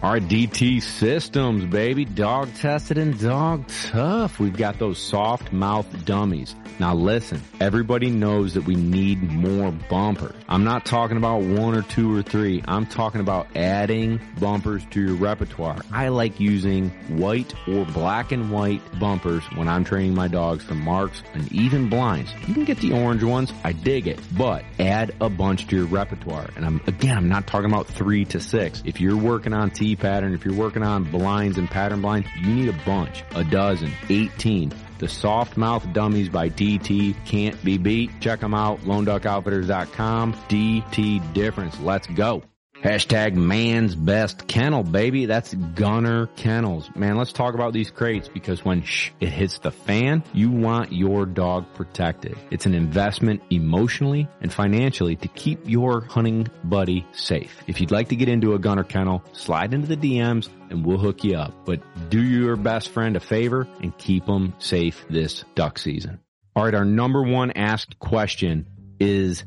All right, DT Systems, baby. Dog tested and dog tough. We've got those soft mouth dummies. Now listen, everybody knows that we need more bumpers. I'm not talking about one or two or three. I'm talking about adding bumpers to your repertoire. I like using white or black and white bumpers when I'm training my dogs for marks and even blinds. You can get the orange ones. I dig it, but add a bunch to your repertoire. And I'm, again, I'm not talking about three to six. If you're working on Pattern, if you're working on blinds and pattern blinds, you need a bunch, a dozen, 18. The soft mouth dummies by DT can't be beat. Check them out, loneduckoutfitters.com. DT difference. Let's go. Hashtag man's best kennel, baby. That's Gunner Kennels. Man, let's talk about these crates because when shh, it hits the fan, you want your dog protected. It's an investment emotionally and financially to keep your hunting buddy safe. If you'd like to get into a Gunner Kennel, slide into the DMs and we'll hook you up. But do your best friend a favor and keep them safe this duck season. All right. Our number one asked question is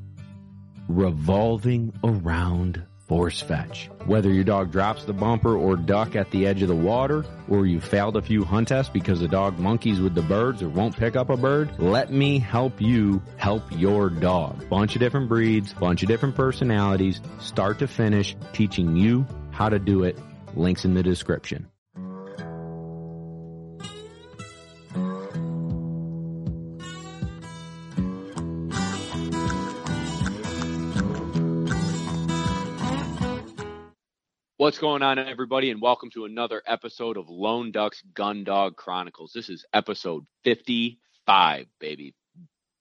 revolving around force fetch. Whether your dog drops the bumper or duck at the edge of the water, or you failed a few hunt tests because the dog monkeys with the birds or won't pick up a bird, let me help you help your dog. Bunch of different breeds, bunch of different personalities, start to finish, teaching you how to do it. Links in the description. What's going on, everybody, and welcome to another episode of Lone Ducks Gun Dog Chronicles. This is episode 55, baby.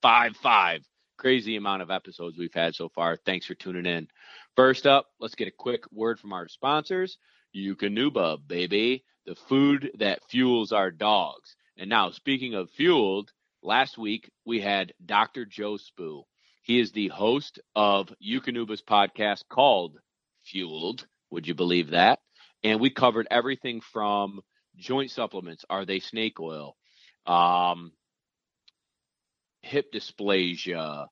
5 5. Crazy amount of episodes we've had so far. Thanks for tuning in. First up, let's get a quick word from our sponsors Eukanuba, baby, the food that fuels our dogs. And now, speaking of fueled, last week we had Dr. Joe Spoo. He is the host of Eukanuba's podcast called Fueled would you believe that? And we covered everything from joint supplements. Are they snake oil? Um, hip dysplasia,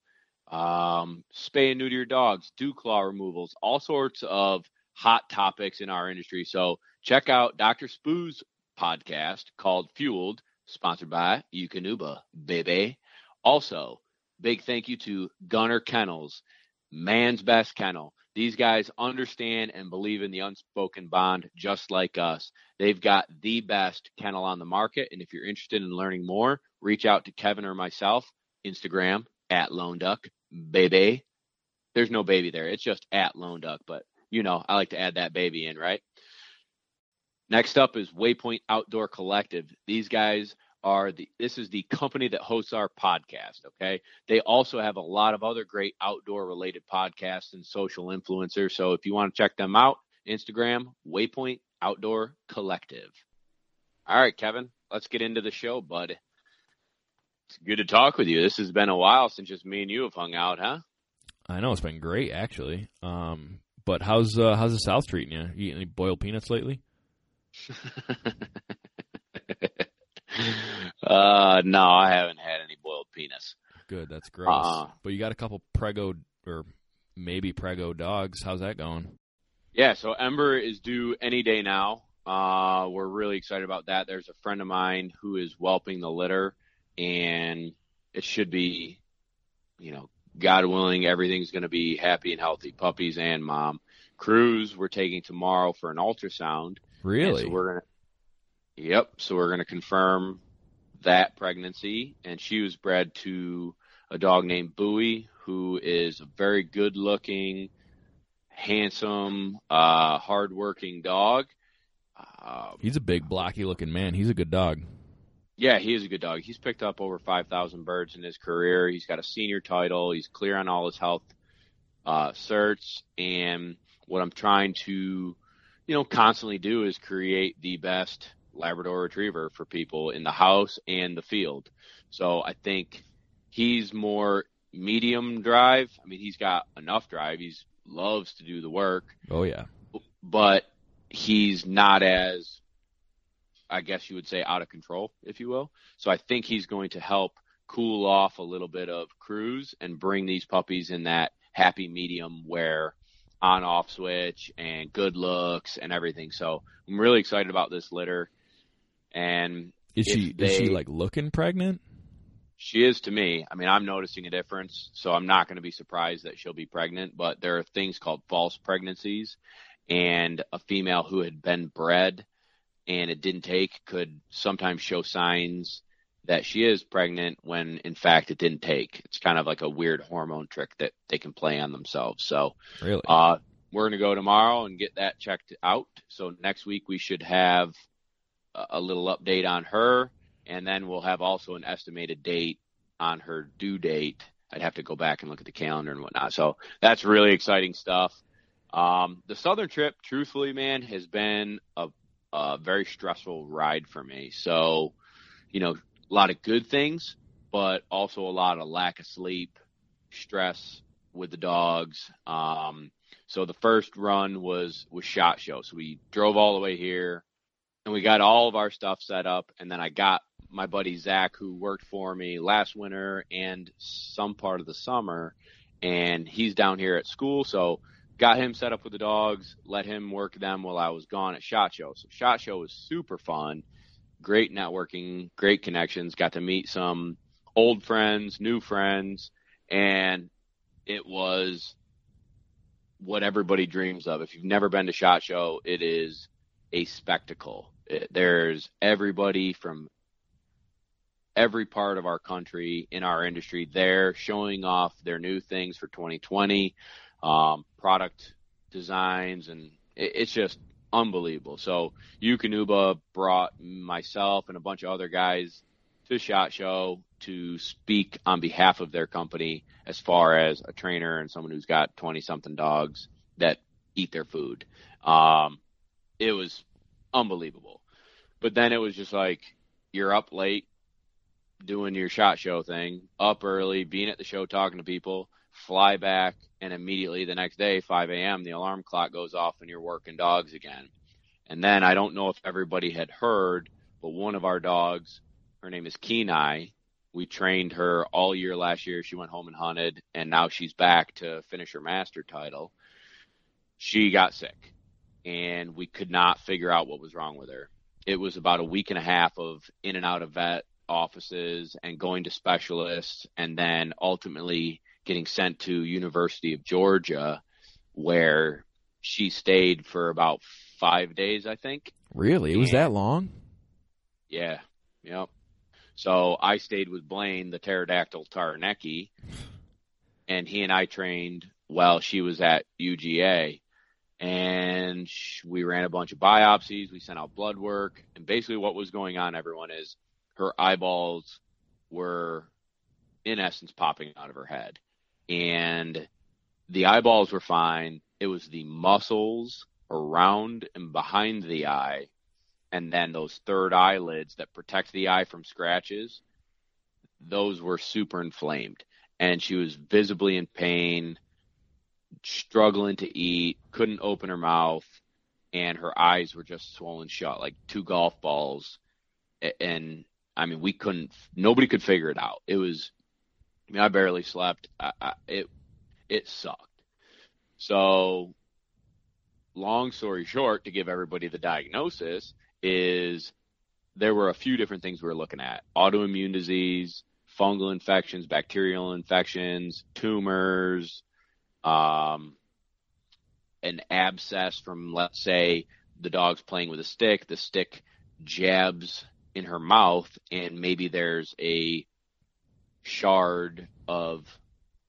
um, spay and neuter your dogs, dew claw removals, all sorts of hot topics in our industry. So check out Dr. Spoo's podcast called Fueled, sponsored by Eukanuba, baby. Also, big thank you to Gunner Kennels, man's best kennel. These guys understand and believe in the unspoken bond just like us. They've got the best kennel on the market. And if you're interested in learning more, reach out to Kevin or myself, Instagram at Lone Duck, baby. There's no baby there. It's just at Lone Duck, but you know, I like to add that baby in, right? Next up is Waypoint Outdoor Collective. These guys are the this is the company that hosts our podcast okay? They also have a lot of other great outdoor related podcasts and social influencers. So if you want to check them out instagram waypoint outdoor collective. All right kevin let's get into the show bud. It's good to talk with you. This has been a while since just me and you have hung out huh? I know it's been great actually. Um but how's uh, how's the south treating you? You eating any boiled peanuts lately uh, no, I haven't had any boiled penis. Good, that's gross. Uh, but you got a couple prego or maybe prego dogs. How's that going? Yeah, so Ember is due any day now. Uh, we're really excited about that. There's a friend of mine who is whelping the litter, and it should be, you know, God willing, everything's going to be happy and healthy, puppies and mom. Cruz, we're taking tomorrow for an ultrasound. Really? So we're gonna Yep. So we're going to confirm that pregnancy, and she was bred to a dog named Bowie, who is a very good-looking, handsome, uh, hard-working dog. Uh, He's a big, blocky-looking man. He's a good dog. Yeah, he is a good dog. He's picked up over 5,000 birds in his career. He's got a senior title. He's clear on all his health uh, certs. And what I'm trying to, you know, constantly do is create the best Labrador Retriever for people in the house and the field. So I think he's more medium drive. I mean, he's got enough drive. He's loves to do the work. Oh yeah. But he's not as I guess you would say out of control, if you will. So I think he's going to help cool off a little bit of Cruz and bring these puppies in that happy medium where on off switch and good looks and everything. So I'm really excited about this litter. And is she they, is she like looking pregnant? She is to me. I mean, I'm noticing a difference, so I'm not going to be surprised that she'll be pregnant. But there are things called false pregnancies, and a female who had been bred and it didn't take could sometimes show signs that she is pregnant when in fact it didn't take. It's kind of like a weird hormone trick that they can play on themselves. So, really, uh, we're going to go tomorrow and get that checked out. So next week we should have a, little update on her, and then we'll have also an estimated date on her due date. I'd have to go back and look at the calendar and whatnot. So that's really exciting stuff. Um, the southern trip, truthfully, man, has been a, a very stressful ride for me. So, you know, a lot of good things, but also a lot of lack of sleep, stress with the dogs. Um, so the first run was was shot show. So we drove all the way here, and we got all of our stuff set up, and then I got my buddy Zach, who worked for me last winter and some part of the summer, and he's down here at school, so got him set up with the dogs, let him work them while I was gone at Shot Show. So Shot Show was super fun, great networking, great connections, got to meet some old friends, new friends, and it was what everybody dreams of. If you've never been to Shot Show, it is a spectacle. It, there's everybody from every part of our country in our industry there showing off their new things for 2020, um, product designs, and it, it's just unbelievable. So Eukanuba brought myself and a bunch of other guys to Shot Show to speak on behalf of their company as far as a trainer and someone who's got 20 something dogs that eat their food. Um, it was unbelievable. But then it was just like, you're up late doing your shot show thing, up early, being at the show, talking to people, fly back, and immediately the next day, 5 a.m., the alarm clock goes off and you're working dogs again. And then I don't know if everybody had heard, but one of our dogs, her name is Kenai. We trained her all year last year. She went home and hunted, and now she's back to finish her master title. She got sick, and we could not figure out what was wrong with her. It was about a week and a half of in and out of vet offices and going to specialists, and then ultimately getting sent to University of Georgia, where she stayed for about five days, I think. Really, it was And- that long? Yeah, yep. So I stayed with Blaine, the pterodactyl Taraneki, and he and I trained while she was at UGA. And we ran a bunch of biopsies. We sent out blood work. And basically, what was going on, everyone, is her eyeballs were, in essence, popping out of her head. And the eyeballs were fine. It was the muscles around and behind the eye and then those third eyelids that protect the eye from scratches, those were super inflamed. And she was visibly in pain, struggling to eat, couldn't open her mouth, and her eyes were just swollen shut like two golf balls. And I mean, we couldn't, nobody could figure it out. It was, I mean, I barely slept. I, I, it, it sucked. So, long story short, to give everybody the diagnosis, is there were a few different things we were looking at autoimmune disease, fungal infections, bacterial infections, tumors, um, an abscess from, let's say, the dog's playing with a stick, the stick jabs in her mouth, and maybe there's a shard of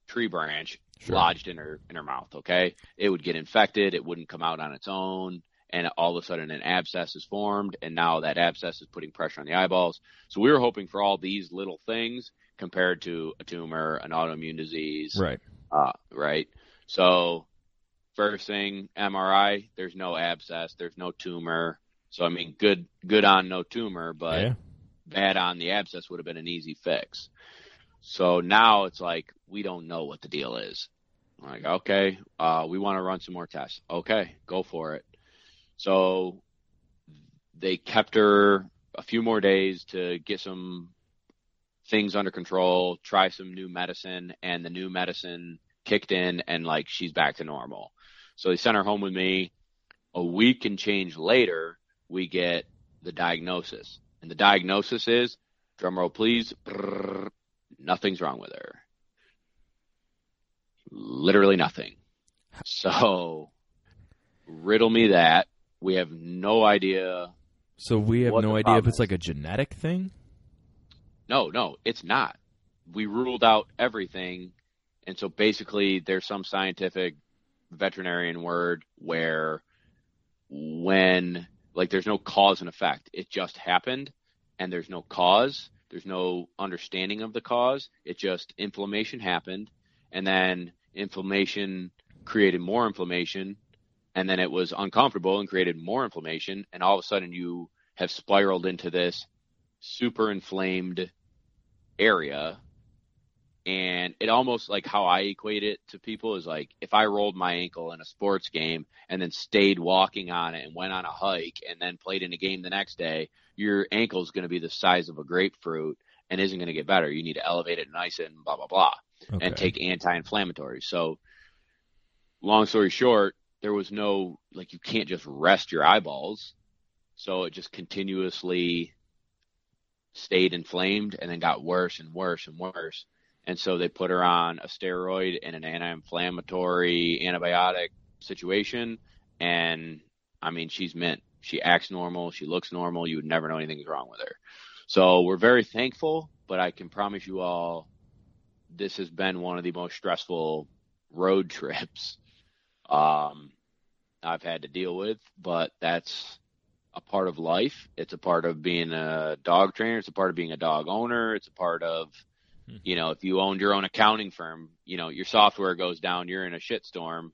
tree branch Sure. lodged in her in her mouth okay it would get infected it wouldn't come out on its own and all of a sudden an abscess is formed and now that abscess is putting pressure on the eyeballs so we were hoping for all these little things compared to a tumor an autoimmune disease Right. Uh, right so first thing mri there's no abscess there's no tumor so i mean good good on no tumor but yeah. bad on the abscess would have been an easy fix. So now it's like we don't know what the deal is. I'm like, okay, uh, we want to run some more tests. Okay, go for it. So they kept her a few more days to get some things under control, try some new medicine, and the new medicine kicked in, and like she's back to normal. So they sent her home with me. A week and change later, we get the diagnosis. And the diagnosis is, drumroll please, brrr, nothing's wrong with her. Literally nothing. So riddle me that. We have no idea. So we have no idea if it's like a genetic thing. No, no, it's not. We ruled out everything. And so basically, there's some scientific veterinarian word where when, like, there's no cause and effect, it just happened and there's no cause, there's no understanding of the cause. It just inflammation happened and then inflammation created more inflammation and then it was uncomfortable and created more inflammation. And all of a sudden, you have spiraled into this super inflamed area and it almost like how I equate it to people is like if I rolled my ankle in a sports game and then stayed walking on it and went on a hike and then played in a game the next day, your ankle is going to be the size of a grapefruit and isn't going to get better. You need to elevate it and ice it and blah blah blah Okay. and take anti-inflammatories. So long story short, there was no like you can't just rest your eyeballs. So it just continuously stayed inflamed and then got worse and worse and worse. And so they put her on a steroid and an anti-inflammatory antibiotic situation. And I mean, she's mint. She acts normal. She looks normal. You would never know anything's wrong with her. So we're very thankful, but I can promise you all this has been one of the most stressful road trips um, I've had to deal with, but that's a part of life. It's a part of being a dog trainer. It's a part of being a dog owner. It's a part of, Hmm. you know, if you owned your own accounting firm, you know, your software goes down, you're in a shitstorm.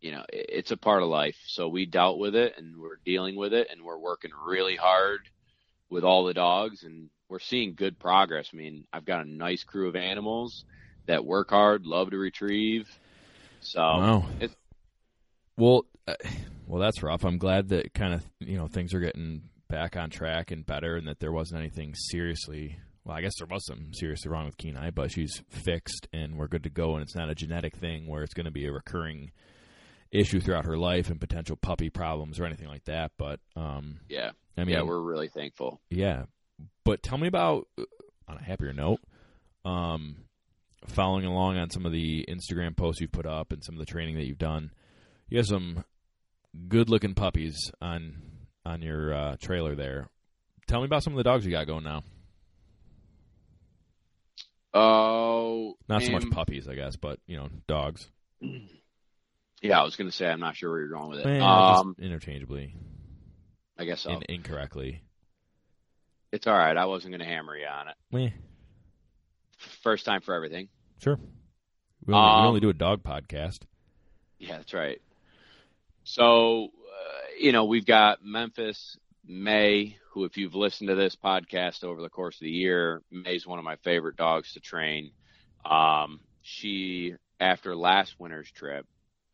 You know, it- it's a part of life. So we dealt with it and we're dealing with it and we're working really hard with all the dogs and we're seeing good progress. I mean, I've got a nice crew of animals that work hard, love to retrieve. So wow. well, uh, well, that's rough. I'm glad that kind of you know things are getting back on track and better, and that there wasn't anything seriously. Well, I guess there was some seriously wrong with Kenai, but she's fixed and we're good to go. And it's not a genetic thing where it's going to be a recurring issue throughout her life and potential puppy problems or anything like that. But um, yeah, I mean, yeah, we're really thankful. Yeah, but tell me about on a happier note. Um, following along on some of the Instagram posts you've put up and some of the training that you've done, you have some good-looking puppies on on your uh, trailer there. Tell me about some of the dogs you got going now. Oh, Not so much puppies, I guess, but you know, dogs. Yeah, I was going to say I'm not sure where you're going with it. Eh, um, interchangeably, I guess so. in, incorrectly. It's all right. I wasn't going to hammer you on it. Eh, First time for everything. sure. We only, we Um, only do a dog podcast. Yeah, that's right. So, uh, you know, we've got Memphis May, who, if you've listened to this podcast over the course of the year, May's one of my favorite dogs to train. Um, she, after last winter's trip,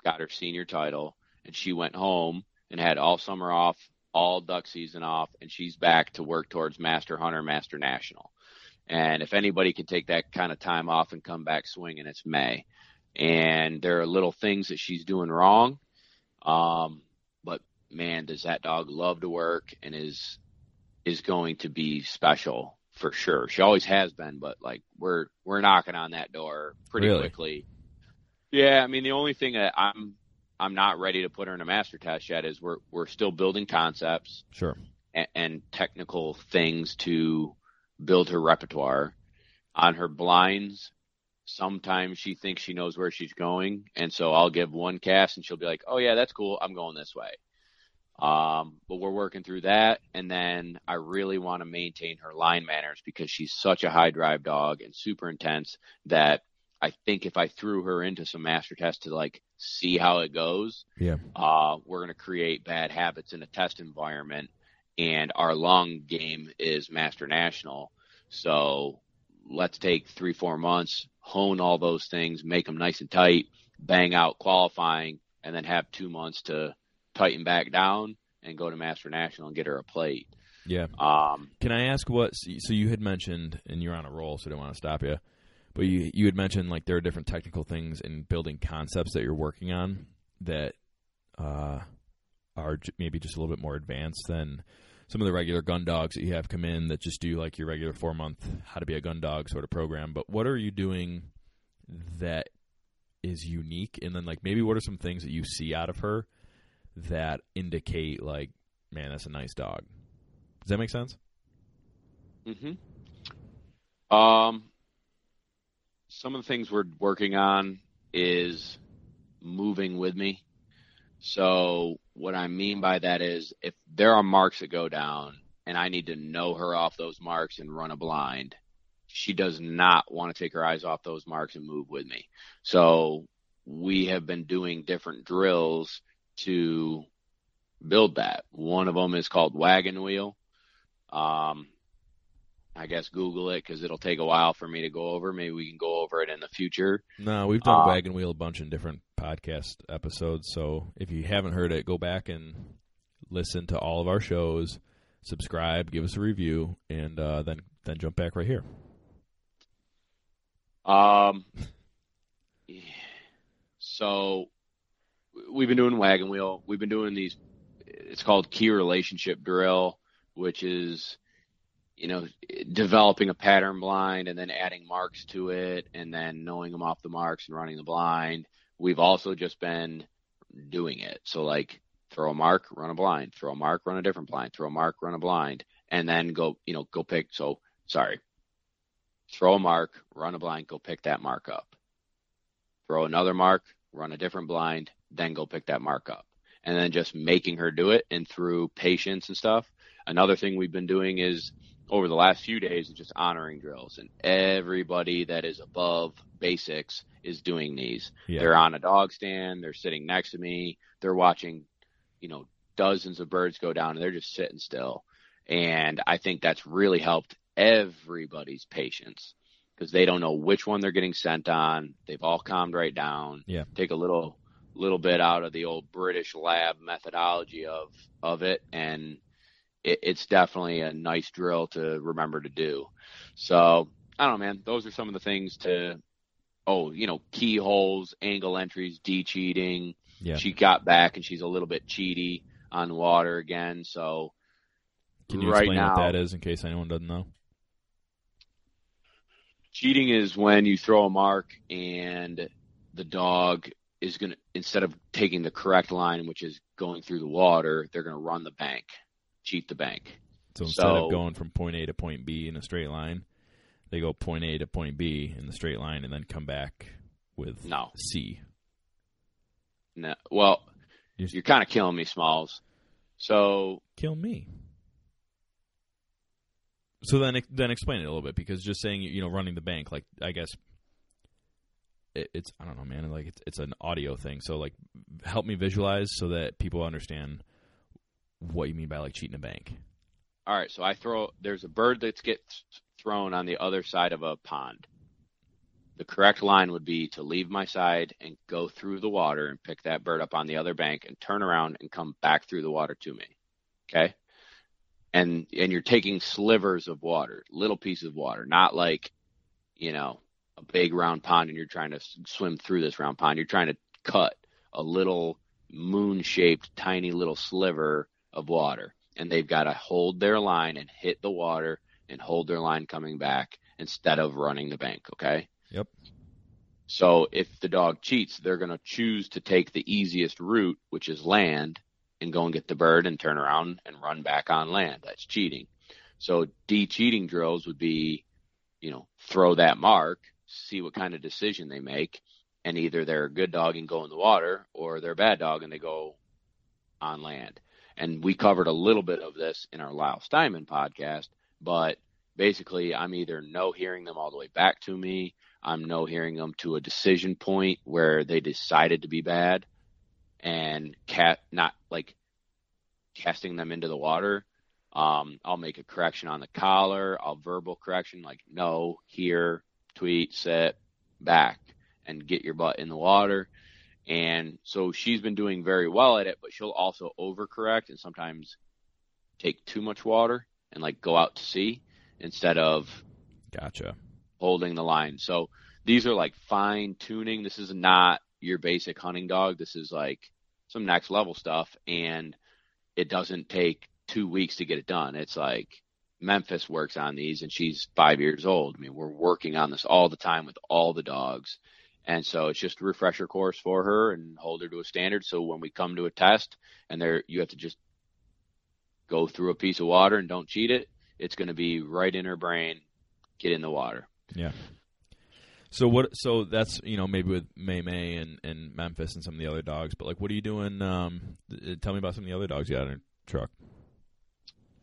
got her senior title, and she went home and had all summer off, all duck season off, and she's back to work towards Master Hunter, Master National. And if anybody can take that kind of time off and come back swinging, it's May. And there are little things that she's doing wrong. Um, but man, does that dog love to work and is is going to be special for sure. She always has been, but like we're we're knocking on that door pretty Really? quickly. Yeah, I mean the only thing that I'm I'm not ready to put her in a master test yet is we're we're still building concepts Sure. and, and technical things to build her repertoire. On her blinds, sometimes she thinks she knows where she's going, and so I'll give one cast, and she'll be like, "Oh yeah, that's cool. I'm going this way." Um, but we're working through that, and then I really want to maintain her line manners because she's such a high drive dog and super intense that I think if I threw her into some master tests to like see how it goes, Yeah. uh, we're going to create bad habits in a test environment. And our long game is Master National. So let's take three, four months, hone all those things, make them nice and tight, bang out qualifying, and then have two months to tighten back down and go to Master National and get her a plate. Yeah. Um, Can I ask what? So you had mentioned, and you're on a roll, so I didn't want to stop you. But you you had mentioned like there are different technical things in building concepts that you're working on. that uh, are maybe just a little bit more advanced than some of the regular gun dogs that you have come in that just do like your regular four month how to be a gun dog sort of program. But what are you doing that is unique? And then like maybe what are some things that you see out of her that indicate like, man, that's a nice dog. Does that make sense? Mm-hmm. Um, some of the things we're working on is moving with me. So what I mean by that is if there are marks that go down and I need to know her off those marks and run a blind, she does not want to take her eyes off those marks and move with me. So we have been doing different drills to build that. One of them is called wagon wheel. Um, I guess Google it because it'll take a while for me to go over. Maybe we can go over it in the future. No, we've done Uh, wagon wheel a bunch in different podcast episodes. So if you haven't heard it, go back and listen to all of our shows. Subscribe, give us a review, and uh, then then jump back right here. Um, so we've been doing wagon wheel. We've been doing these. It's called key relationship drill, which is, you know, developing a pattern blind and then adding marks to it, and then knowing them off the marks and running the blind. We've also just been doing it. So like, throw a mark, run a blind. Throw a mark, run a different blind. Throw a mark, run a blind, and then go, you know, go pick. So sorry, throw a mark, run a blind, go pick that mark up. Throw another mark, run a different blind, then go pick that mark up. And then just making her do it and through patience and stuff. Another thing we've been doing is over the last few days is just honoring drills and everybody that is above basics is doing these. Yeah. They're on a dog stand, they're sitting next to me, they're watching, you know, dozens of birds go down and they're just sitting still. And I think that's really helped everybody's patience because they don't know which one they're getting sent on. They've all calmed right down. Yeah. Take a little little bit out of the old British lab methodology of of it and it, it's definitely a nice drill to remember to do. So I don't know, man. Those are some of the things to oh, you know, keyholes, angle entries, de cheating. Yeah. She got back and she's a little bit cheaty on water again. So Can you right explain now, what that is in case anyone doesn't know? cheating is when you throw a mark and the dog is going to instead of taking the correct line which is going through the water they're going to run the bank cheat the bank So instead So- of going from point A to point B in a straight line, they go point A to point B in the straight line and then come back with no C. no well You- you're kind of killing me smalls so Kill me. So then, then explain it a little bit because just saying you know running the bank, like I guess it, it's I don't know, man. Like it's it's an audio thing, so like help me visualize so that people understand what you mean by like cheating a bank. all right so i throw there's a bird that gets thrown on the other side of a pond the correct line would be to leave my side and go through the water and pick that bird up on the other bank and turn around and come back through the water to me. Okay? And and you're taking slivers of water, little pieces of water, not like, you know, a big round pond and you're trying to swim through this round pond. You're trying to cut a little moon-shaped tiny little sliver of water. And they've got to hold their line and hit the water and hold their line coming back instead of running the bank, okay? Yep. So if the dog cheats, they're going to choose to take the easiest route, which is land, and go and get the bird and turn around and run back on land. That's cheating. So de-cheating drills would be, you know, throw that mark, see what kind of decision they make, and either they're a good dog and go in the water, or they're a bad dog and they go on land. And we covered a little bit of this in our Lyle Steinman podcast, but basically I'm either no hearing them all the way back to me, I'm no hearing them to a decision point where they decided to be bad and cat not like casting them into the water. Um, I'll make a correction on the collar. I'll verbal correction like no, here, tweet, sit, back, and get your butt in the water. And so she's been doing very well at it, but she'll also overcorrect and sometimes take too much water and like go out to sea instead of Gotcha. holding the line. So these are like fine tuning. This is not your basic hunting dog. This is like some next level stuff, and it doesn't take two weeks to get it done. It's like Memphis works on these, and she's five years old. I mean, we're working on this all the time with all the dogs. And so it's just a refresher course for her and hold her to a standard. So when we come to a test and there, you have to just go through a piece of water and don't cheat it. It's going to be right in her brain. Get in the water. Yeah. So what? So that's you know maybe with May May and, and Memphis and some of the other dogs, but like what are you doing? Um, tell me about some of the other dogs you got in your truck.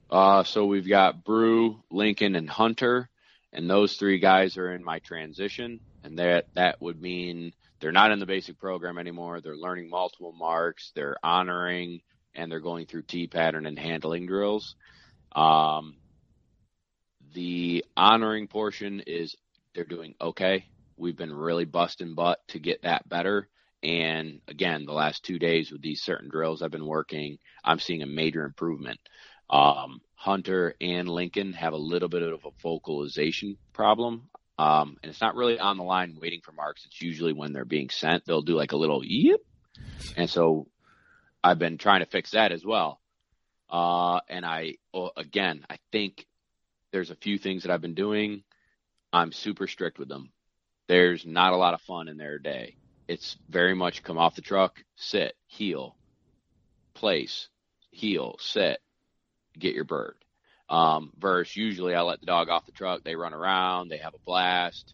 Uh, so we've got Brew, Lincoln, and Hunter, and those three guys are in my transition, and that that would mean they're not in the basic program anymore. They're learning multiple marks, they're honoring, and they're going through T pattern and handling drills. Um, the honoring portion is they're doing okay. We've been really busting butt to get that better. And again, the last two days with these certain drills I've been working, I'm seeing a major improvement. Um, Hunter and Lincoln have a little bit of a vocalization problem. Um, and it's not really on the line waiting for marks. It's usually when they're being sent, they'll do like a little yip. And so I've been trying to fix that as well. Uh, and I, again, I think there's a few things that I've been doing. I'm super strict with them there's not a lot of fun in their day. It's very much come off the truck, sit, heel, place, heel, sit, get your bird. Um, versus usually I let the dog off the truck, they run around, they have a blast,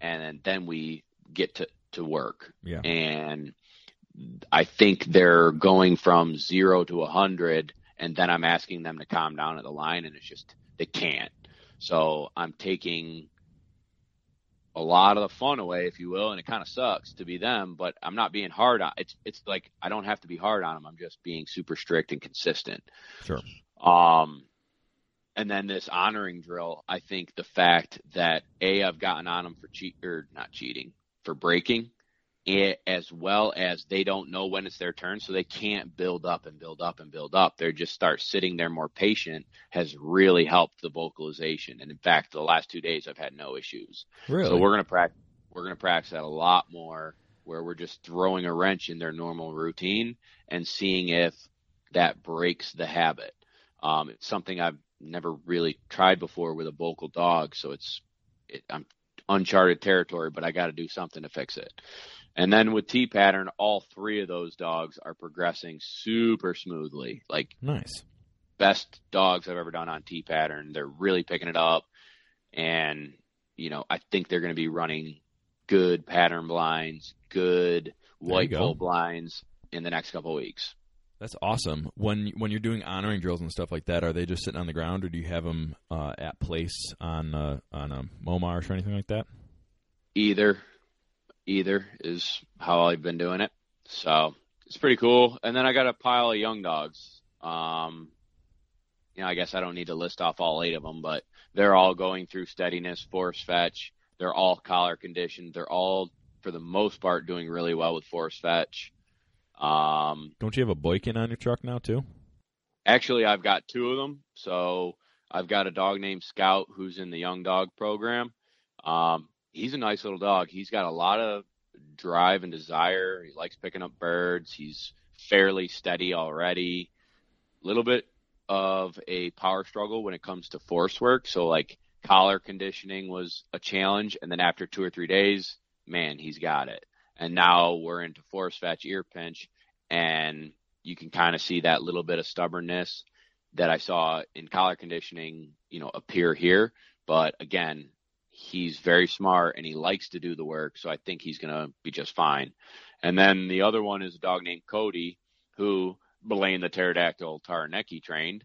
and then, then we get to, to work. Yeah. And I think they're going from zero to a hundred, and then I'm asking them to calm down at the line, and it's just they can't. So I'm taking a lot of the fun away, if you will, and it kind of sucks to be them. But I'm not being hard on. It's it's like I don't have to be hard on them. I'm just being super strict and consistent. Sure. Um, and then this honoring drill. I think the fact that a I've gotten on them for cheat or not cheating for breaking, it, as well as they don't know when it's their turn, so they can't build up and build up and build up. They just start sitting there more patient has really helped the vocalization. And in fact, the last two days I've had no issues. Really? So we're gonna practice. We're gonna practice that a lot more, where we're just throwing a wrench in their normal routine and seeing if that breaks the habit. Um, it's something I've never really tried before with a vocal dog, so it's it, I'm uncharted territory, but I got to do something to fix it. And then with T pattern, all three of those dogs are progressing super smoothly. Like nice. Best dogs I've ever done on T pattern. They're really picking it up. And, you know, I think they're going to be running good pattern blinds, good white pole blinds in the next couple of weeks. That's awesome. When when you're doing honoring drills and stuff like that, are they just sitting on the ground, or do you have them uh, at place on uh, on a Momarsh or anything like that? Either either is how I've been doing it. So it's pretty cool. And then I got a pile of young dogs. Um, you know, I guess I don't need to list off all eight of them, but they're all going through steadiness, force fetch. They're all collar conditioned. They're all, for the most part, doing really well with force fetch. Um, don't you have a Boykin on your truck now too? Actually, I've got two of them. So I've got a dog named Scout who's in the young dog program. Um, he's a nice little dog. He's got a lot of drive and desire. He likes picking up birds. He's fairly steady already. A little bit of a power struggle when it comes to force work. So like collar conditioning was a challenge, and then after two or three days, man, he's got it. And now we're into force fetch ear pinch, and you can kind of see that little bit of stubbornness that I saw in collar conditioning, you know, appear here. But again, he's very smart and he likes to do the work. So I think he's going to be just fine. And then the other one is a dog named Cody, who Blaine the pterodactyl Taranaki trained.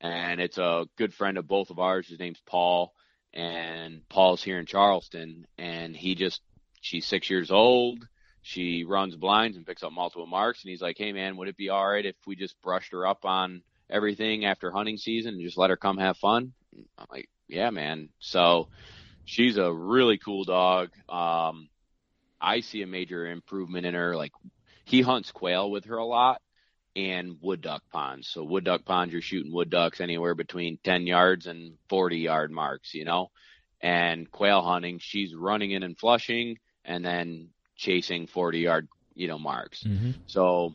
And it's a good friend of both of ours. His name's Paul. And Paul's here in Charleston. And he just, she's six years old. She runs blinds and picks up multiple marks. And he's like, hey, man, would it be all right if we just brushed her up on everything after hunting season and just let her come have fun? I'm like, yeah, man. So she's a really cool dog. Um, I see a major improvement in her. Like he hunts quail with her a lot and wood duck ponds. So wood duck ponds, you're shooting wood ducks anywhere between 10 yards and 40 yard marks, you know, and quail hunting, she's running in and flushing and then chasing 40 yard, you know, marks. Mm-hmm. So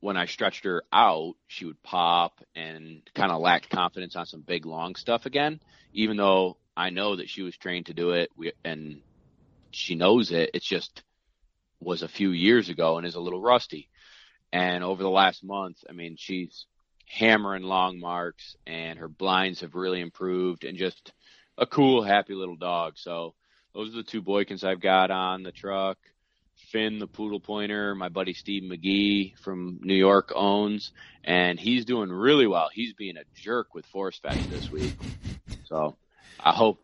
when I stretched her out, she would pop and kind of lacked confidence on some big long stuff again. Even though I know that she was trained to do it, we, and she knows it. It's just was a few years ago and is a little rusty. And over the last month, I mean, she's hammering long marks, and her blinds have really improved, and just a cool, happy little dog. So those are the two Boykins I've got on the truck. Finn, the poodle pointer, my buddy Steve McGee from New York owns, and he's doing really well. He's being a jerk with force fetch this week. So I hope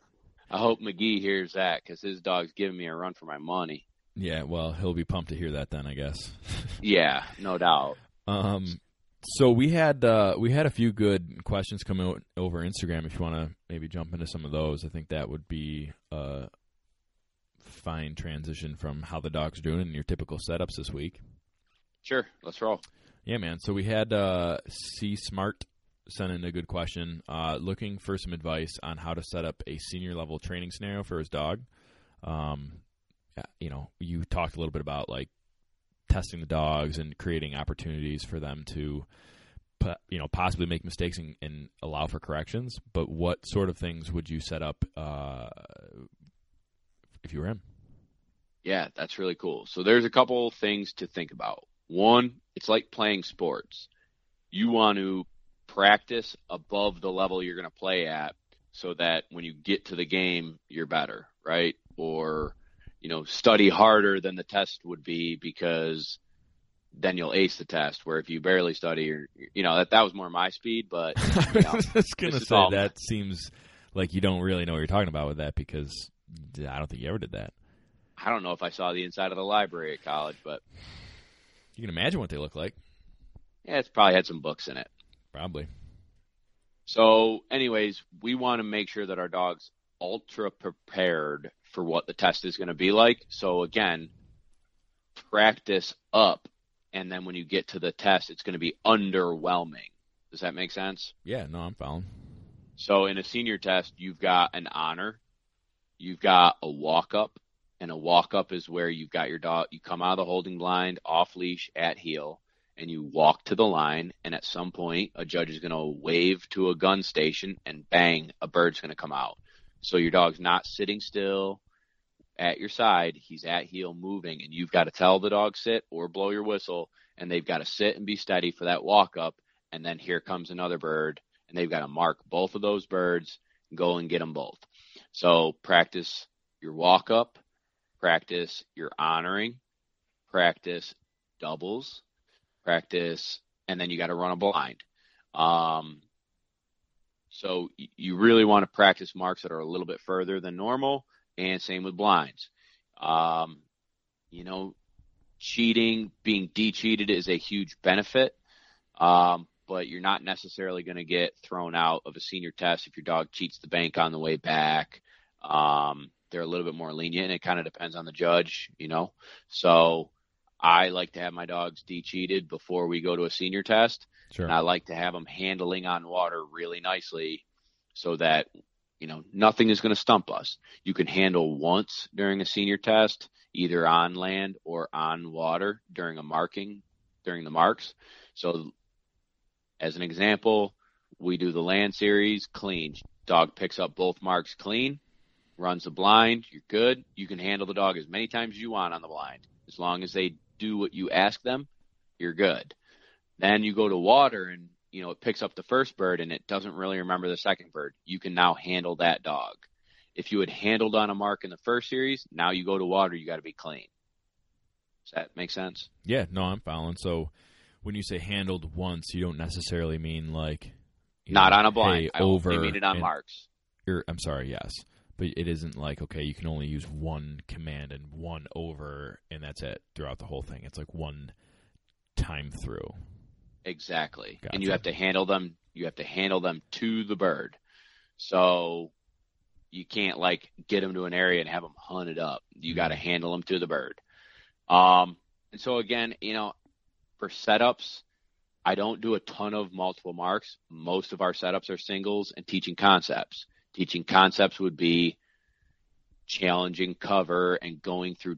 I hope McGee hears that because his dog's giving me a run for my money. Yeah, well, he'll be pumped to hear that then, I guess. yeah, no doubt. Um, so we had uh, we had a few good questions come out over Instagram. If you want to maybe jump into some of those, I think that would be a fine transition from how the dog's doing in your typical setups this week. Sure, let's roll. Yeah, man. So we had uh, C Smart sent in a good question, uh, looking for some advice on how to set up a senior level training scenario for his dog. Um, you know, you talked a little bit about like testing the dogs and creating opportunities for them to you know possibly make mistakes and, and, allow for corrections but what sort of things would you set up uh, if you were him yeah that's really cool so there's a couple things to think about one it's like playing sports you want to practice above the level you're going to play at so that when you get to the game you're better right or you know, study harder than the test would be because then you'll ace the test. Where if you barely study, or you know, that that was more my speed. But you know, I was gonna say all... that seems like you don't really know what you're talking about with that because I don't think you ever did that. I don't know if I saw the inside of the library at college, but you can imagine what they look like. Yeah, it's probably had some books in it. Probably. So, anyways, we want to make sure that our dog's ultra prepared for what the test is going to be like. So again, practice up, and then when you get to the test, it's going to be underwhelming. Does that make sense? Yeah, no, I'm following. So in a senior test, you've got an honor, you've got a walk up, and a walk up is where you've got your dog. You come out of the holding blind, off leash, at heel, and you walk to the line. And at some point, a judge is going to wave to a gun station, and bang, a bird's going to come out. So your dog's not sitting still at your side. He's at heel moving, and you've got to tell the dog sit or blow your whistle, and they've got to sit and be steady for that walk up. And then here comes another bird, and they've got to mark both of those birds, and go and get them both. So practice your walk up, practice your honoring, practice doubles, practice, and then you got to run a blind. Um, so you really want to practice marks that are a little bit further than normal, and same with blinds. Um, you know, cheating, being de-cheated is a huge benefit, um, but you're not necessarily going to get thrown out of a senior test if your dog cheats the bank on the way back. Um, they're a little bit more lenient. It kind of depends on the judge, you know. So I like to have my dogs de-cheated before we go to a senior test. Sure. And I like to have them handling on water really nicely so that, you know, nothing is going to stump us. You can handle once during a senior test, either on land or on water during a marking, during the marks. So as an example, we do the land series clean. Dog picks up both marks clean, runs the blind. You're good. You can handle the dog as many times as you want on the blind. As long as they do what you ask them, you're good. Then you go to water and you know it picks up the first bird and it doesn't really remember the second bird. You can now handle that dog. If you had handled on a mark in the first series, now you go to water, you got to be clean. Does that make sense? Yeah, no, I'm following. So when you say handled once, you don't necessarily mean like not know, on a blind. Hey, I over. mean it on and, marks. I'm sorry. Yes, but it isn't like okay, you can only use one command and one over, and that's it throughout the whole thing. It's like one time through. Exactly. Gotcha. And you have to handle them. You have to handle them to the bird. So you can't like get them to an area and have them hunted up. You got to mm-hmm. handle them to the bird. Um, and so again, you know, for setups, I don't do a ton of multiple marks. Most of our setups are singles and teaching concepts. Teaching concepts would be challenging cover and going through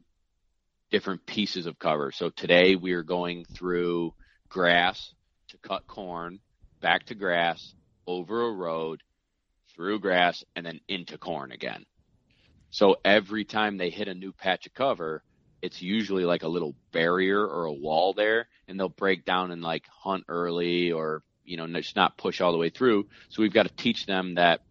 different pieces of cover. So today we are going through grass to cut corn, back to grass, over a road, through grass, and then into corn again. So every time they hit a new patch of cover, it's usually like a little barrier or a wall there, and they'll break down and like hunt early or, you know, just not push all the way through. So we've got to teach them that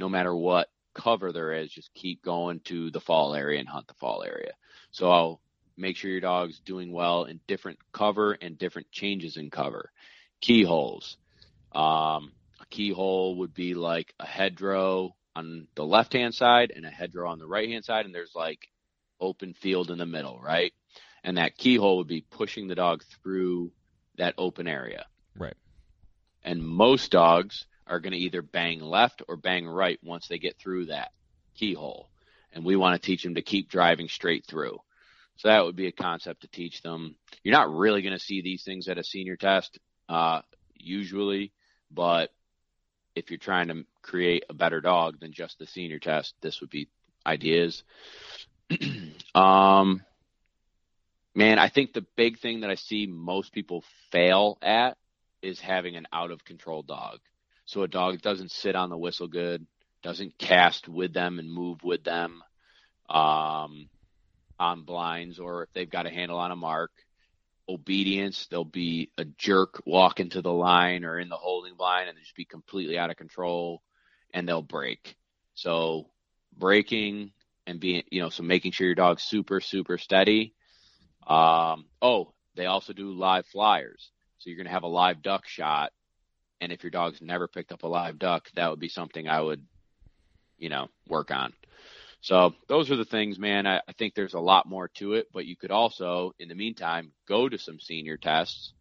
no matter what cover there is, just keep going to the fall area and hunt the fall area. So I'll make sure your dog's doing well in different cover and different changes in cover. Keyholes. Um, a keyhole would be like a hedgerow on the left hand side and a hedgerow on the right hand side, and there's like open field in the middle, right? And that keyhole would be pushing the dog through that open area. Right. And most dogs are going to either bang left or bang right once they get through that keyhole. And we want to teach them to keep driving straight through. So that would be a concept to teach them. You're not really going to see these things at a senior test, uh, usually, but if you're trying to create a better dog than just the senior test, this would be ideas. um, man, I think the big thing that I see most people fail at is having an out of control dog. So a dog doesn't sit on the whistle good, doesn't cast with them and move with them um, on blinds, or if they've got a handle on a mark. Obedience, they'll be a jerk walk into the line or in the holding blind and just be completely out of control and they'll break. So breaking and being, you know, so making sure your dog's super, super steady. Um, oh, they also do live flyers. So you're going to have a live duck shot. And if your dog's never picked up a live duck, that would be something I would, you know, work on. So those are the things, man. I, I think there's a lot more to it, but you could also, in the meantime, go to some senior tests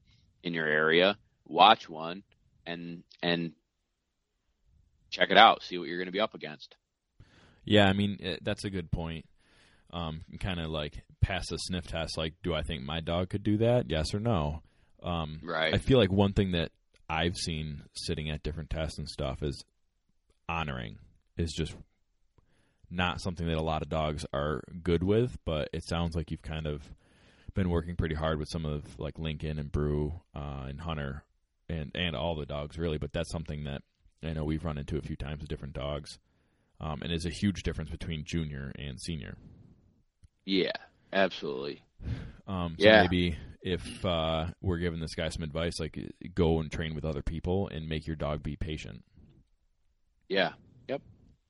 in your area, watch one, and and check it out, see what you're going to be up against. Yeah, I mean eh, that's a good point. Um, kind of like pass a sniff test. Like, do I think my dog could do that? Yes or no? Um, right. I feel like one thing that I've seen sitting at different tests and stuff is honoring is just not something that a lot of dogs are good with. But it sounds like you've kind of been working pretty hard with some of like Lincoln and Brew uh, and Hunter and and all the dogs really. But that's something that I know we've run into a few times with different dogs, um, and is a huge difference between junior and senior. Yeah, absolutely. Um, so Yeah. maybe if uh, we're giving this guy some advice, like go and train with other people and make your dog be patient. Yeah. Yep.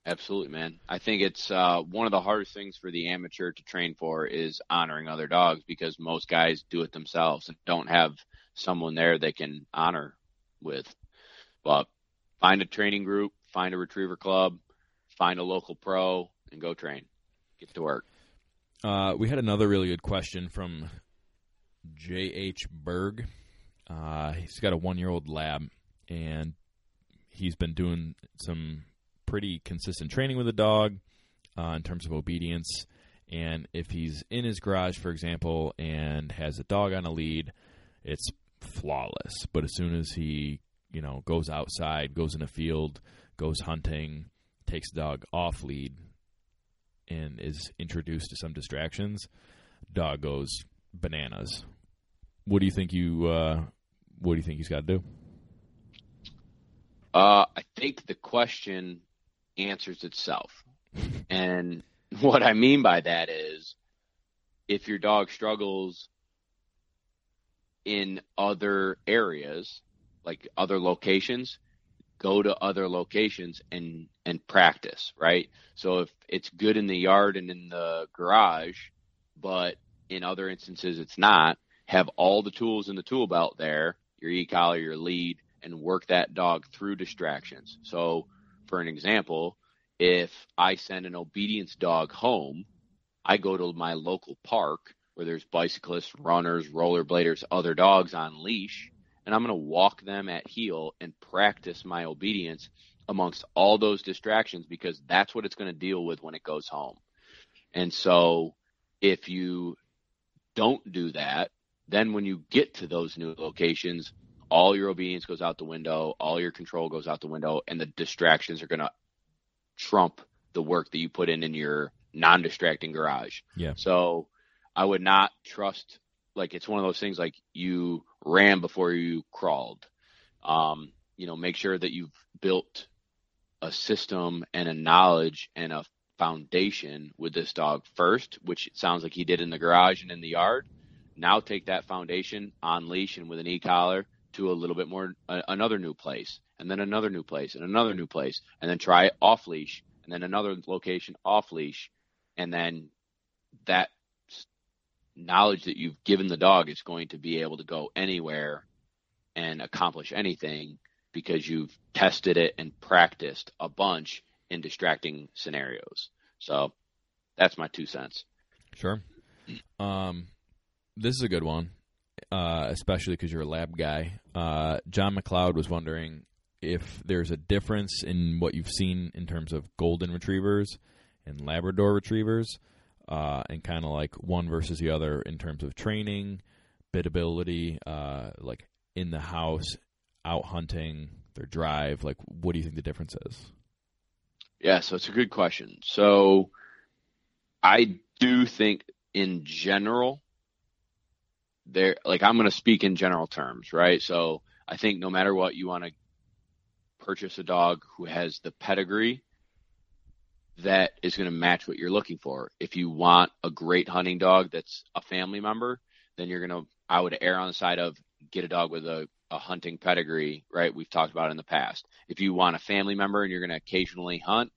Absolutely, man. I think it's uh, one of the hardest things for the amateur to train for is honoring other dogs because most guys do it themselves and don't have someone there they can honor with. But find a training group, find a retriever club, find a local pro, and go train. Get to work. Uh, we had another really good question from J.H. Berg. Uh, he's got a one year old lab, and he's been doing some pretty consistent training with the dog uh, in terms of obedience. And if he's in his garage, for example, and has a dog on a lead, it's flawless. But as soon as he, you know, goes outside, goes in a field, goes hunting, takes the dog off lead, and is introduced to some distractions, dog goes bananas. What do you think you uh, what do you think he's got to do? Uh, I think the question answers itself. and what I mean by that is if your dog struggles in other areas, like other locations, go to other locations and and practice, right? So if it's good in the yard and in the garage, but in other instances it's not, have all the tools in the tool belt there, your e-collar, your lead, and work that dog through distractions. So, for an example, if I send an obedience dog home, I go to my local park where there's bicyclists, runners, rollerbladers, other dogs on leash, and I'm going to walk them at heel and practice my obedience amongst all those distractions because that's what it's going to deal with when it goes home. And so, if you don't do that, then when you get to those new locations, all your obedience goes out the window, all your control goes out the window, and the distractions are going to trump the work that you put in in your non-distracting garage. Yeah. So I would not trust like it's one of those things like you ran before you crawled. Um, you know, make sure that you've built a system and a knowledge and a foundation with this dog first, which it sounds like he did in the garage and in the yard. Now take that foundation on leash and with an e-collar to a little bit more uh, another new place and then another new place and another new place and then try off leash and then another location off leash and then that knowledge that you've given the dog is going to be able to go anywhere and accomplish anything because you've tested it and practiced a bunch in distracting scenarios. So that's my two cents. Sure. Um, this is a good one, uh, especially because you're a lab guy. Uh, John McLeod was wondering if there's a difference in what you've seen in terms of golden retrievers and Labrador retrievers, uh, and kind of like one versus the other in terms of training, biddability, uh, like in the house, out hunting, their drive. Like, what do you think the difference is? Yeah, so it's a good question. So I do think in general, there, like I'm going to speak in general terms, right? So I think no matter what, you want to purchase a dog who has the pedigree that is going to match what you're looking for. If you want a great hunting dog that's a family member, then you're going to, I would err on the side of get a dog with a, a hunting pedigree, right? We've talked about in the past. If you want a family member and you're going to occasionally hunt,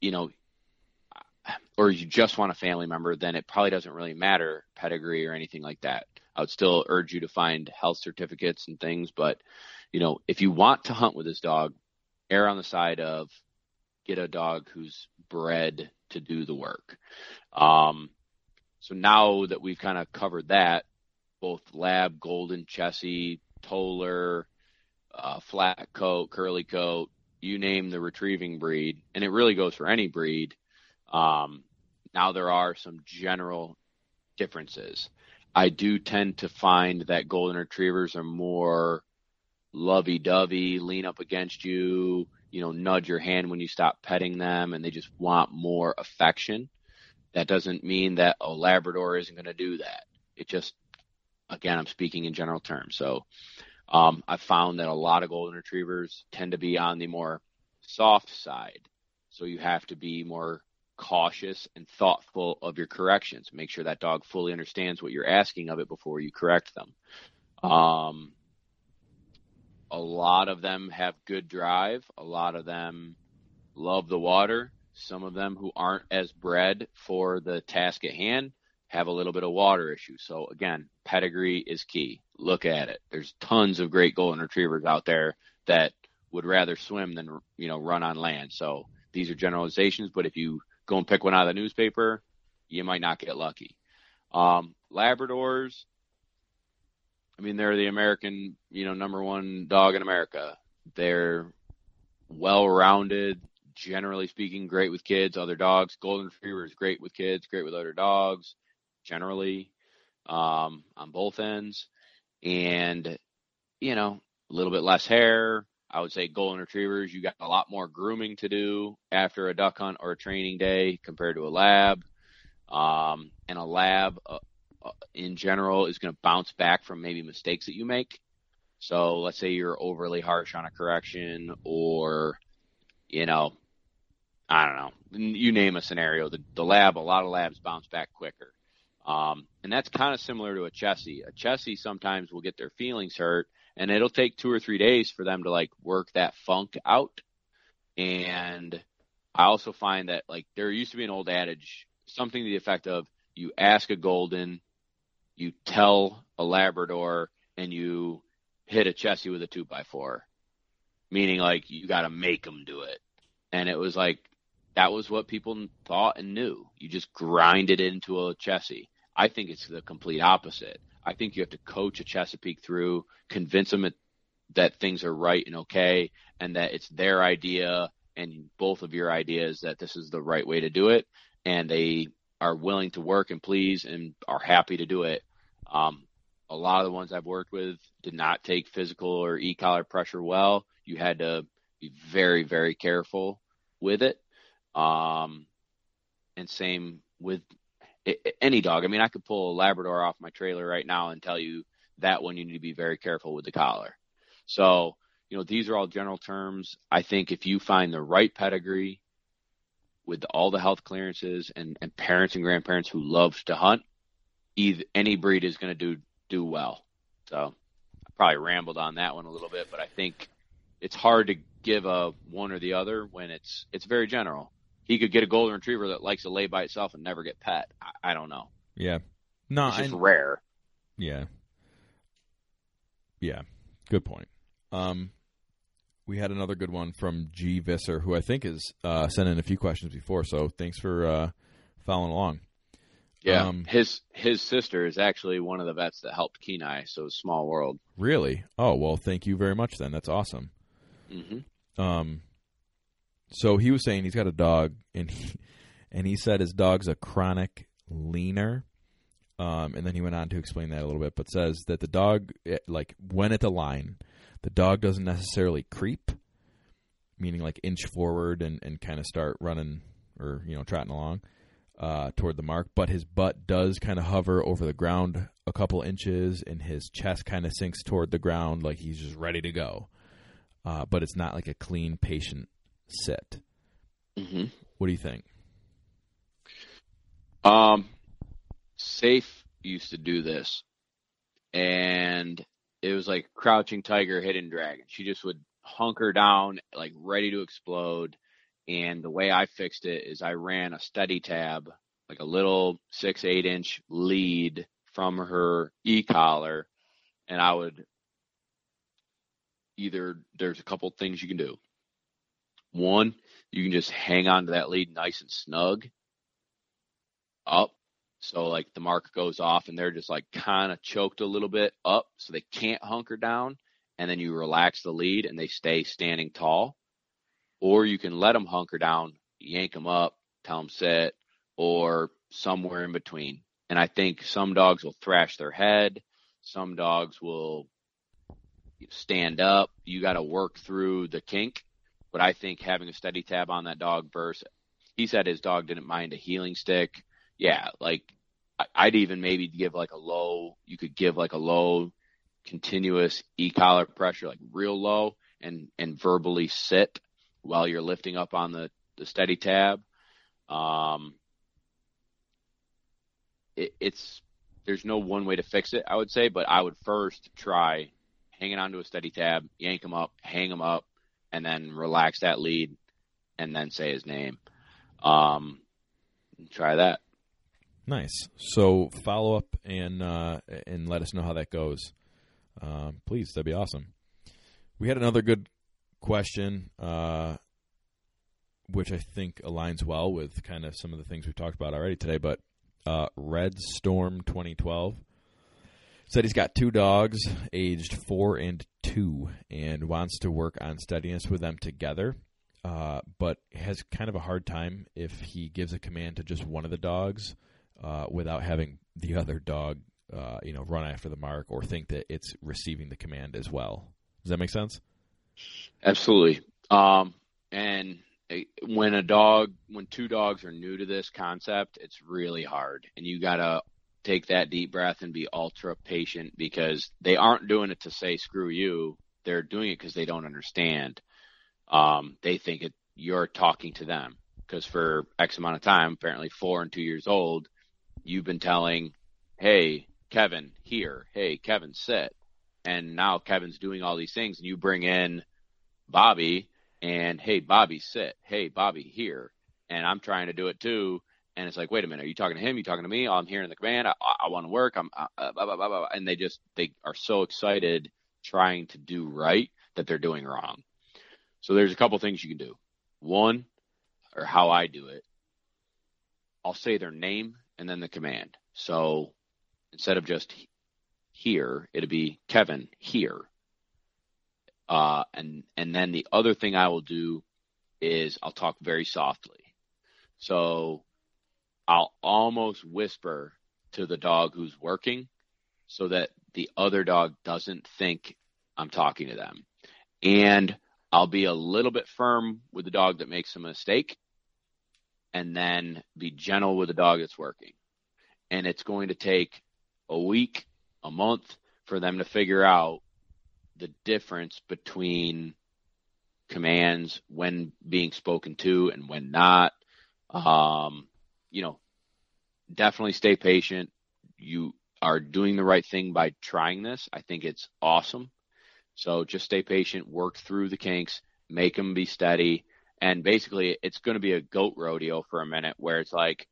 you know, or you just want a family member, then it probably doesn't really matter pedigree or anything like that. I would still urge you to find health certificates and things, but you know, if you want to hunt with this dog, err on the side of get a dog who's bred to do the work. Um, so now that we've kind of covered that, both lab, golden, Chessie, Toller, uh, flat coat, curly coat, you name the retrieving breed, and it really goes for any breed. Um, now there are some general differences. I do tend to find that golden retrievers are more lovey dovey, lean up against you, you know, nudge your hand when you stop petting them, and they just want more affection. That doesn't mean that a Labrador isn't going to do that. It just, again, I'm speaking in general terms. So um, I've found that a lot of golden retrievers tend to be on the more soft side. So you have to be more cautious and thoughtful of your corrections. Make sure that dog fully understands what you're asking of it before you correct them. Um, a lot of them have good drive. A lot of them love the water. Some of them who aren't as bred for the task at hand have a little bit of water issue. So again, pedigree is key. Look at it. There's tons of great golden retrievers out there that would rather swim than you know run on land. So these are generalizations, but if you go and pick one out of the newspaper, you might not get lucky. Um, Labradors, I mean, they're the American, you know, number one dog in America. They're well-rounded, generally speaking, great with kids, other dogs. Golden Retriever is great with kids, great with other dogs, generally, um, on both ends. And, you know, a little bit less hair. I would say Golden Retrievers, you got a lot more grooming to do after a duck hunt or a training day compared to a lab. Um, and a lab, uh in general, is going to bounce back from maybe mistakes that you make. So let's say you're overly harsh on a correction or, you know, I don't know, you name a scenario. The, the lab, a lot of labs bounce back quicker. Um, and that's kind of similar to a Chessie. A Chessie sometimes will get their feelings hurt and it'll take two or three days for them to like work that funk out. And I also find that like there used to be an old adage, something to the effect of you ask a golden, you tell a Labrador, and you hit a Chessie with a two by four, meaning like you got to make them do it. And it was like that was what people thought and knew. You just grind it into a Chessie. I think it's the complete opposite. I think you have to coach a Chesapeake through, convince them that things are right and okay, and that it's their idea and both of your ideas that this is the right way to do it, and they are willing to work and please and are happy to do it. Um, a lot of the ones I've worked with did not take physical or e-collar pressure well. You had to be very, very careful with it. Um, and same with any dog. I mean, I could pull a Labrador off my trailer right now and tell you that one you need to be very careful with the collar. So, you know, these are all general terms. I think if you find the right pedigree with all the health clearances and, and parents and grandparents who love to hunt, either, any breed is going to do do well. So, I probably rambled on that one a little bit, but I think it's hard to give a one or the other when it's it's very general. He could get a golden retriever that likes to lay by itself and never get pet. I, I don't know. Yeah, no, it's just I, rare. Yeah, yeah, good point. Um, we had another good one from G Visser, who I think has uh, sent in a few questions before. So thanks for uh, following along. Yeah, Um, his his sister is actually one of the vets that helped Kenai. So small world. Really? Oh well, thank you very much. Then that's awesome. hmm Um, so he was saying he's got a dog, and he, and he said his dog's a chronic leaner. Um, and then he went on to explain that a little bit, but says that the dog, eh, like when at the line, the dog doesn't necessarily creep, meaning like inch forward and, and kind of start running or you know trotting along uh, toward the mark, but his butt does kind of hover over the ground a couple inches, and his chest kind of sinks toward the ground like he's just ready to go. Uh, but it's not like a clean, patient sit. hmm What do you think? Um, Safe used to do this, and it was like crouching tiger, hidden dragon. She just would hunker down, like ready to explode. And the way I fixed it is I ran a steady tab, like a little six, eight inch lead from her e collar, and I would either there's a couple things you can do. One, you can just hang on to that lead nice and snug up. So like the mark goes off and they're just like kind of choked a little bit up so they can't hunker down and then you relax the lead and they stay standing tall. Or you can let them hunker down, yank them up, tell them sit or somewhere in between. And I think some dogs will thrash their head. Some dogs will stand up. You got to work through the kink. But I think having a steady tab on that dog versus he said his dog didn't mind a heeling stick. Yeah, like I'd even maybe give like a low. You could give like a low, continuous e collar pressure, like real low, and and verbally sit while you're lifting up on the the steady tab. Um, it, it's there's no one way to fix it, I would say, but I would first try hanging onto a steady tab, yank him up, hang him up, and then relax that lead, and then say his name. Um, try that. Nice. So follow up and uh, and let us know how that goes. Um, please, that'd be awesome. We had another good question, uh, which I think aligns well with kind of some of the things we've talked about already today. But uh, Red Storm 2012 said he's got two dogs, aged four and two, and wants to work on steadiness with them together. Uh, but has kind of a hard time if he gives a command to just one of the dogs uh, without having the other dog, uh, you know, run after the mark or think that it's receiving the command as well. Does that make sense? Absolutely. Um, and when a dog, when two dogs are new to this concept, it's really hard, and you gotta take that deep breath and be ultra patient because they aren't doing it to say screw you. They're doing it because they don't understand. Um, they think it, you're talking to them because for X amount of time, apparently four and two years old, you've been telling, Hey, Kevin, here. Hey, Kevin, sit. And now Kevin's doing all these things and you bring in Bobby and hey, Bobby, sit. Hey, Bobby, here. And I'm trying to do it too. And it's like, wait a minute, are you talking to him? Are you talking to me? I'm hearing the command. I, I, want to work. I'm, uh, uh, blah, blah, blah. and they just, they are so excited trying to do right that they're doing wrong. So there's a couple things you can do. One, or how I do it, I'll say their name and then the command. So instead of just here, it'll be Kevin here. Uh, and and then the other thing I will do is I'll talk very softly. So I'll almost whisper to the dog who's working so that the other dog doesn't think I'm talking to them. And I'll be a little bit firm with the dog that makes a mistake and then be gentle with the dog that's working. and it's going to take a week, a month for them to figure out the difference between commands when being spoken to and when not. Um, you know, definitely stay patient. You are doing the right thing by trying this. I think it's awesome. So just stay patient, work through the kinks, make them be steady. And basically, it's going to be a goat rodeo for a minute where it's like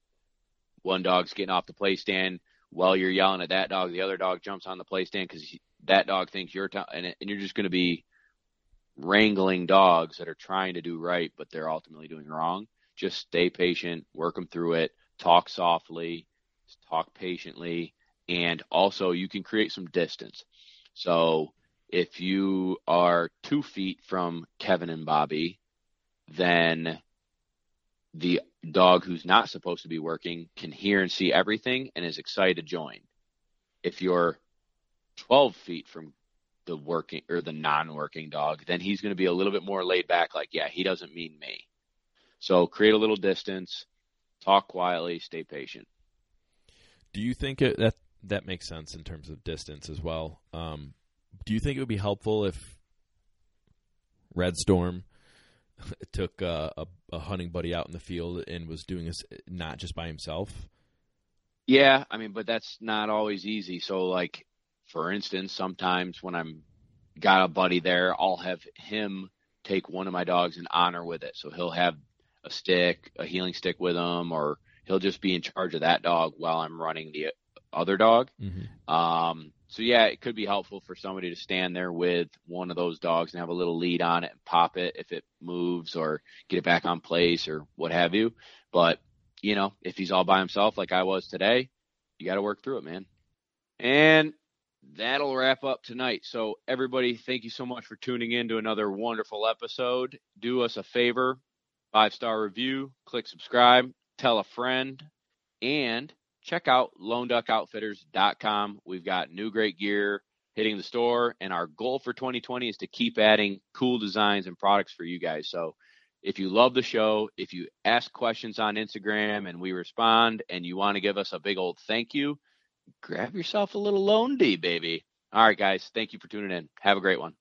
one dog's getting off the play stand while you're yelling at that dog. The other dog jumps on the play stand because that dog thinks you're, t- and, and you're just going to be wrangling dogs that are trying to do right, but they're ultimately doing wrong. Just stay patient, work them through it, talk softly, talk patiently, and also you can create some distance. So if you are two feet from Kevin and Bobby, then the dog who's not supposed to be working can hear and see everything and is excited to join. If you're 12 feet from the working or the non-working dog, then he's going to be a little bit more laid back. Like, yeah, he doesn't mean me. So create a little distance, talk quietly, stay patient. Do you think it, that that makes sense in terms of distance as well? Um, do you think it would be helpful if Red Storm took uh, a, a hunting buddy out in the field and was doing this not just by himself? Yeah, I mean, but that's not always easy. So, like, for instance, sometimes when I'm got a buddy there, I'll have him take one of my dogs and honor with it. So he'll have a stick, a heeling stick with him, or he'll just be in charge of that dog while I'm running the other dog. Mm-hmm. Um, so yeah, it could be helpful for somebody to stand there with one of those dogs and have a little lead on it and pop it if it moves or get it back on place or what have you. But you know, if he's all by himself like I was today, you got to work through it, man. And that'll wrap up tonight. So everybody, thank you so much for tuning in to another wonderful episode. Do us a favor, five star review, click subscribe, tell a friend, and check out LoneDuckOutfitters.com. We've got new great gear hitting the store, and our goal for 2020 is to keep adding cool designs and products for you guys. So if you love the show, if you ask questions on Instagram and we respond, and you want to give us a big old thank you, grab yourself a little Lone D, baby. All right, guys. Thank you for tuning in. Have a great one.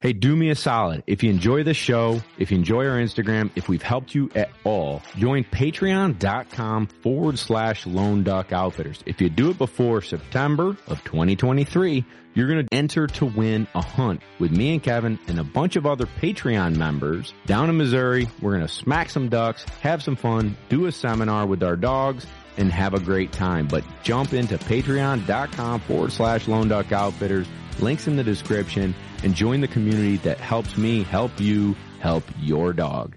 Hey, do me a solid. If you enjoy the show, if you enjoy our Instagram, if we've helped you at all, join patreon.com forward slash lone duck outfitters. If you do it before September of 2023, you're going to enter to win a hunt with me and Kevin and a bunch of other Patreon members down in Missouri. We're going to smack some ducks, have some fun, do a seminar with our dogs, and have a great time. But jump into patreon.com forward slash lone duck outfitters. Links in the description and join the community that helps me help you help your dog.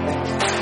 Bye.